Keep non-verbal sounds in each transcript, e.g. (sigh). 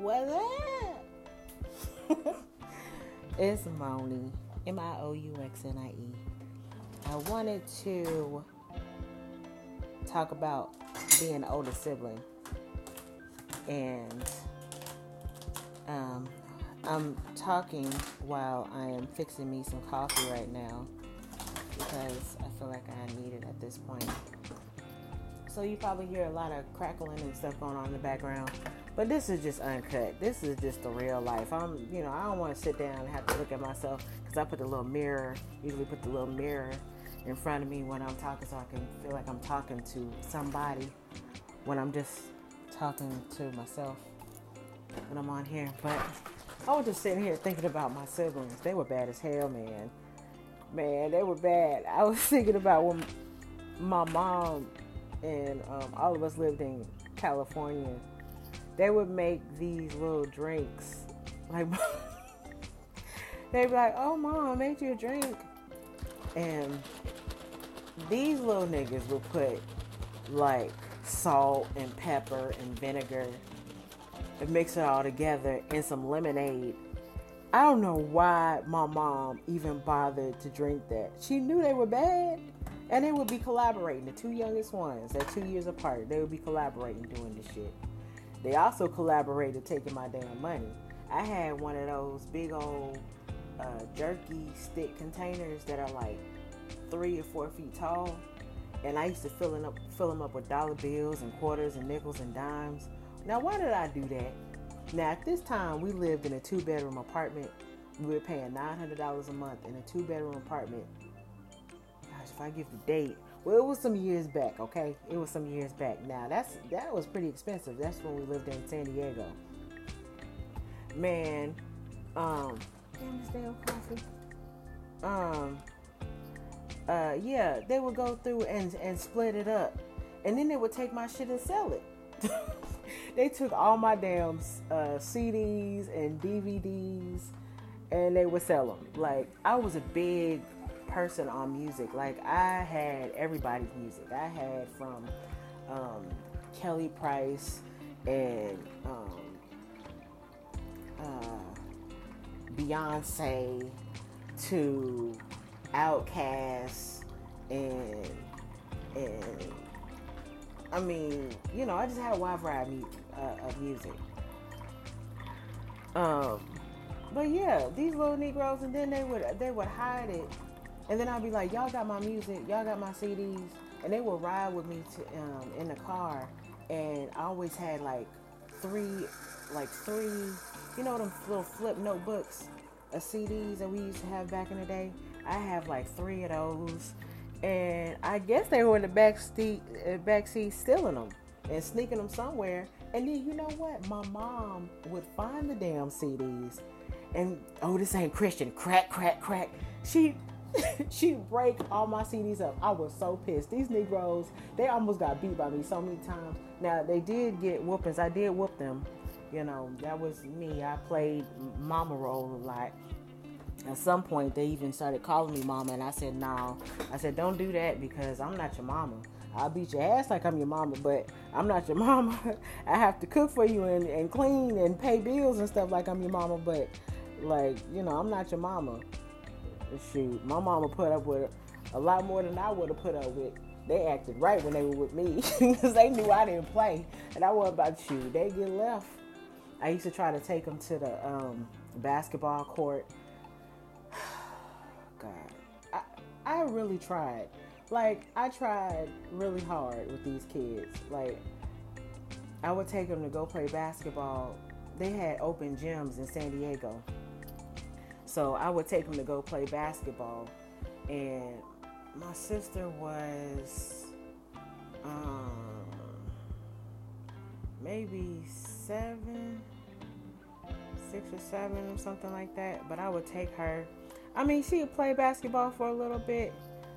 What's (laughs) up? it's Moni, M I O U X N I E. I wanted to talk about being an older sibling, and um, I'm talking while I am fixing me some coffee right now because I feel like I need it at this point. So you probably hear a lot of crackling and stuff going on in the background. But this is just uncut. This is just the real life. I'm, you know, I don't want to sit down and have to look at myself because I put the little mirror, usually put the little mirror in front of me when I'm talking so I can feel like I'm talking to somebody when I'm just talking to myself when I'm on here. But I was just sitting here thinking about my siblings. They were bad as hell, man. Man, they were bad. I was (laughs) thinking about when my mom and um, all of us lived in California they would make these little drinks. Like (laughs) they'd be like, "Oh, mom, I made you a drink," and these little niggas would put like salt and pepper and vinegar and mix it all together in some lemonade. I don't know why my mom even bothered to drink that. She knew they were bad. And they would be collaborating. The two youngest ones, they're two years apart. They would be collaborating doing this shit. They also collaborated taking my damn money. I had one of those big old uh, jerky stick containers that are like three or four feet tall, and I used to fill them up, fill them up with dollar bills and quarters and nickels and dimes. Now, why did I do that? Now, at this time, we lived in a two-bedroom apartment. We were paying nine hundred dollars a month in a two-bedroom apartment. Gosh, if I give the date, well, it was some years back, okay? It was some years back. Now that's that was pretty expensive. That's when we lived in San Diego. Man, um, damn this damn coffee. Um, uh, yeah, they would go through and and split it up, and then they would take my shit and sell it. (laughs) they took all my damn uh, CDs and DVDs, and they would sell them. Like I was a big person on music. Like I had everybody's music. I had from um, Kelly Price and um, uh, Beyonce to Outkast and and I mean, you know, I just had a wide variety uh, of music. Um, but yeah, these little Negroes, and then they would they would hide it and then I'd be like, y'all got my music, y'all got my CDs, and they would ride with me to um, in the car, and I always had like three, like three, you know them little flip notebooks of CDs that we used to have back in the day. I have like three of those, and I guess they were in the back seat, uh, back seat stealing them and sneaking them somewhere. And then you know what? My mom would find the damn CDs, and oh, this ain't Christian. Crack, crack, crack. She (laughs) she'd break all my CDs up. I was so pissed. These Negroes, they almost got beat by me so many times. Now they did get whoopings. I did whoop them. You know, that was me. I played mama role a lot. At some point, they even started calling me mama, and I said, "No." I said, "Don't do that because I'm not your mama. I'll beat your ass like I'm your mama, but I'm not your (laughs) mama. I have to cook for you and, and clean and pay bills and stuff like I'm your mama, but like you know, I'm not your mama." Shoot, my mama put up with a lot more than I would have put up with. They acted right when they were with me (laughs) because they knew I didn't play, and I wasn't about to shoot. They get left. I used to try to take them to the um, basketball court. (sighs) God, I I really tried. Like I tried really hard with these kids. Like I would take them to go play basketball. They had open gyms in San Diego so I would take him to go play basketball. And my sister was um, maybe seven, six or seven or something like that. But I would take her. I mean, she would play basketball for a little bit.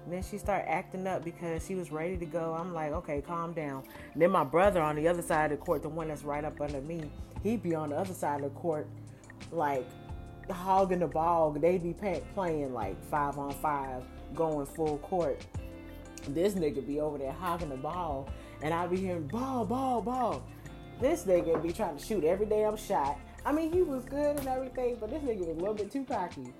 then she started acting up because she was ready to go. I'm like, okay, calm down. And then my brother on the other side of the court, the one that's right up under me, he'd be on the other side of the court, like hogging the ball. They'd be pay- playing like five on five, going full court. This nigga be over there hogging the ball, and I be hearing ball, ball, ball. This nigga be trying to shoot every damn shot. I mean, he was good and everything, but this nigga was a little bit too cocky.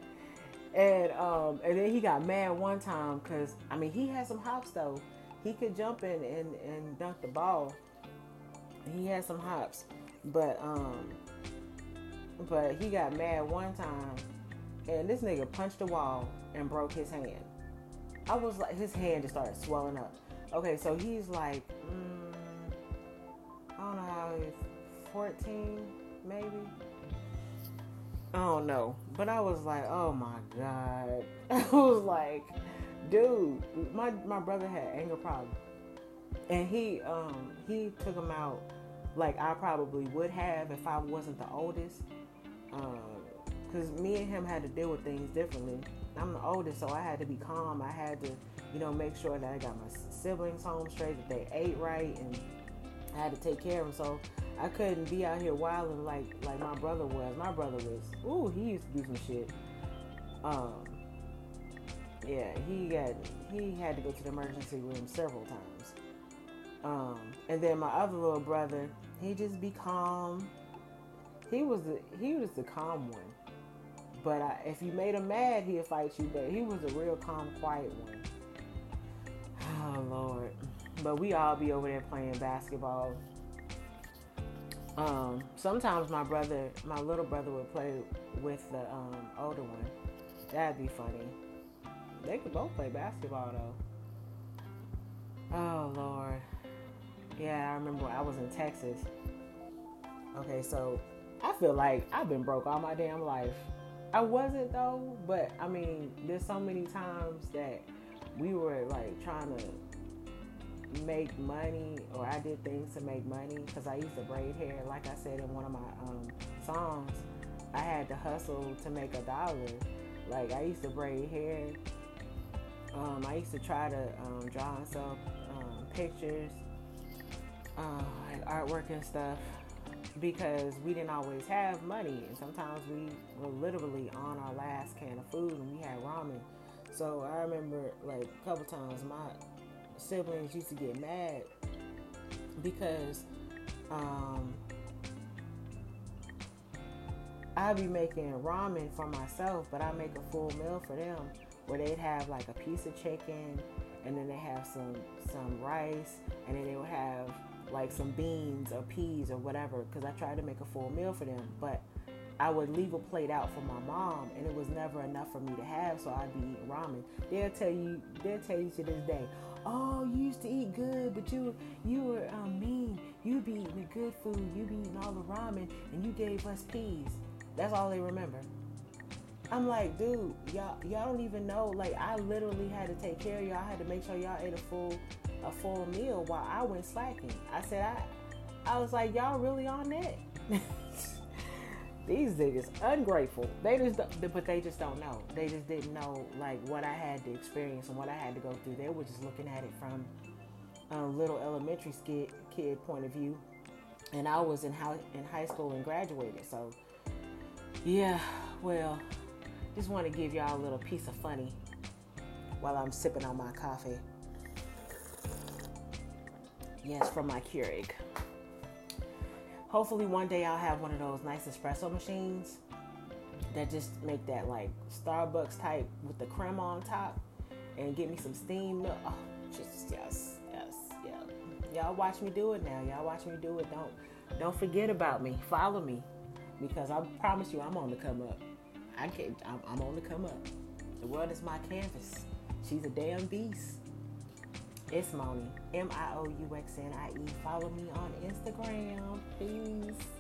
And um, and then he got mad one time because I mean he had some hops though. He could jump in and, and dunk the ball. He had some hops, but um, but he got mad one time, and this nigga punched the wall and broke his hand. I was like, his hand just started swelling up. Okay, so he's like, mm, I don't know how he's 14, maybe. I don't know, but I was like, oh my god. (laughs) I was like, dude, my my brother had anger problems, and he um he took him out like I probably would have if I wasn't the oldest. Because um, me and him had to deal with things differently. I'm the oldest, so I had to be calm. I had to, you know, make sure that I got my siblings home straight, that they ate right, and I had to take care of them. So I couldn't be out here wilding like like my brother was. My brother was, ooh, he used to do some shit. Um, yeah, he got he had to go to the emergency room several times. Um, and then my other little brother, he just be calm. He was the he was the calm one. But I, if you made him mad, he'd fight you. But he was a real calm, quiet one. Oh Lord! But we all be over there playing basketball. Um, sometimes my brother, my little brother, would play with the um, older one. That'd be funny. They could both play basketball though. Oh Lord. Yeah, I remember I was in Texas. Okay, so I feel like I've been broke all my damn life. I wasn't though, but I mean, there's so many times that we were like trying to make money or I did things to make money because I used to braid hair. Like I said in one of my um, songs, I had to hustle to make a dollar. Like I used to braid hair. Um, I used to try to um, draw sell um, pictures, uh, like artwork and stuff because we didn't always have money and sometimes we were literally on our last can of food and we had ramen. So I remember like a couple times my siblings used to get mad because um, I'd be making ramen for myself, but I make a full meal for them where they'd have like a piece of chicken and then they have some some rice and then they would have like some beans or peas or whatever because I tried to make a full meal for them, but I would leave a plate out for my mom, and it was never enough for me to have, so I'd be eating ramen. They'll tell you, they'll tell you to this day, oh, you used to eat good, but you you were um, mean. You'd be eating the good food. you'd be eating all the ramen, and you gave us peas. That's all they remember. I'm like, dude, y'all y'all don't even know. Like, I literally had to take care of y'all. I had to make sure y'all ate a full a full meal while I went slacking. I said, I I was like, y'all really on that? (laughs) These niggas ungrateful. They just, but they just don't know. They just didn't know like what I had to experience and what I had to go through. They were just looking at it from a little elementary kid kid point of view, and I was in high in high school and graduated. So, yeah, well, just want to give y'all a little piece of funny while I'm sipping on my coffee. Yes, from my Keurig hopefully one day I'll have one of those nice espresso machines that just make that like Starbucks type with the crema on top and get me some steam milk. Oh, just yes, yes, yeah. Y'all watch me do it now. Y'all watch me do it. Don't don't forget about me. Follow me because I promise you I'm on the come up. I can't. I'm, I'm on the come up. The world is my canvas. She's a damn beast. It's Moni. M I O U X N I E. Follow me on Instagram. Peace.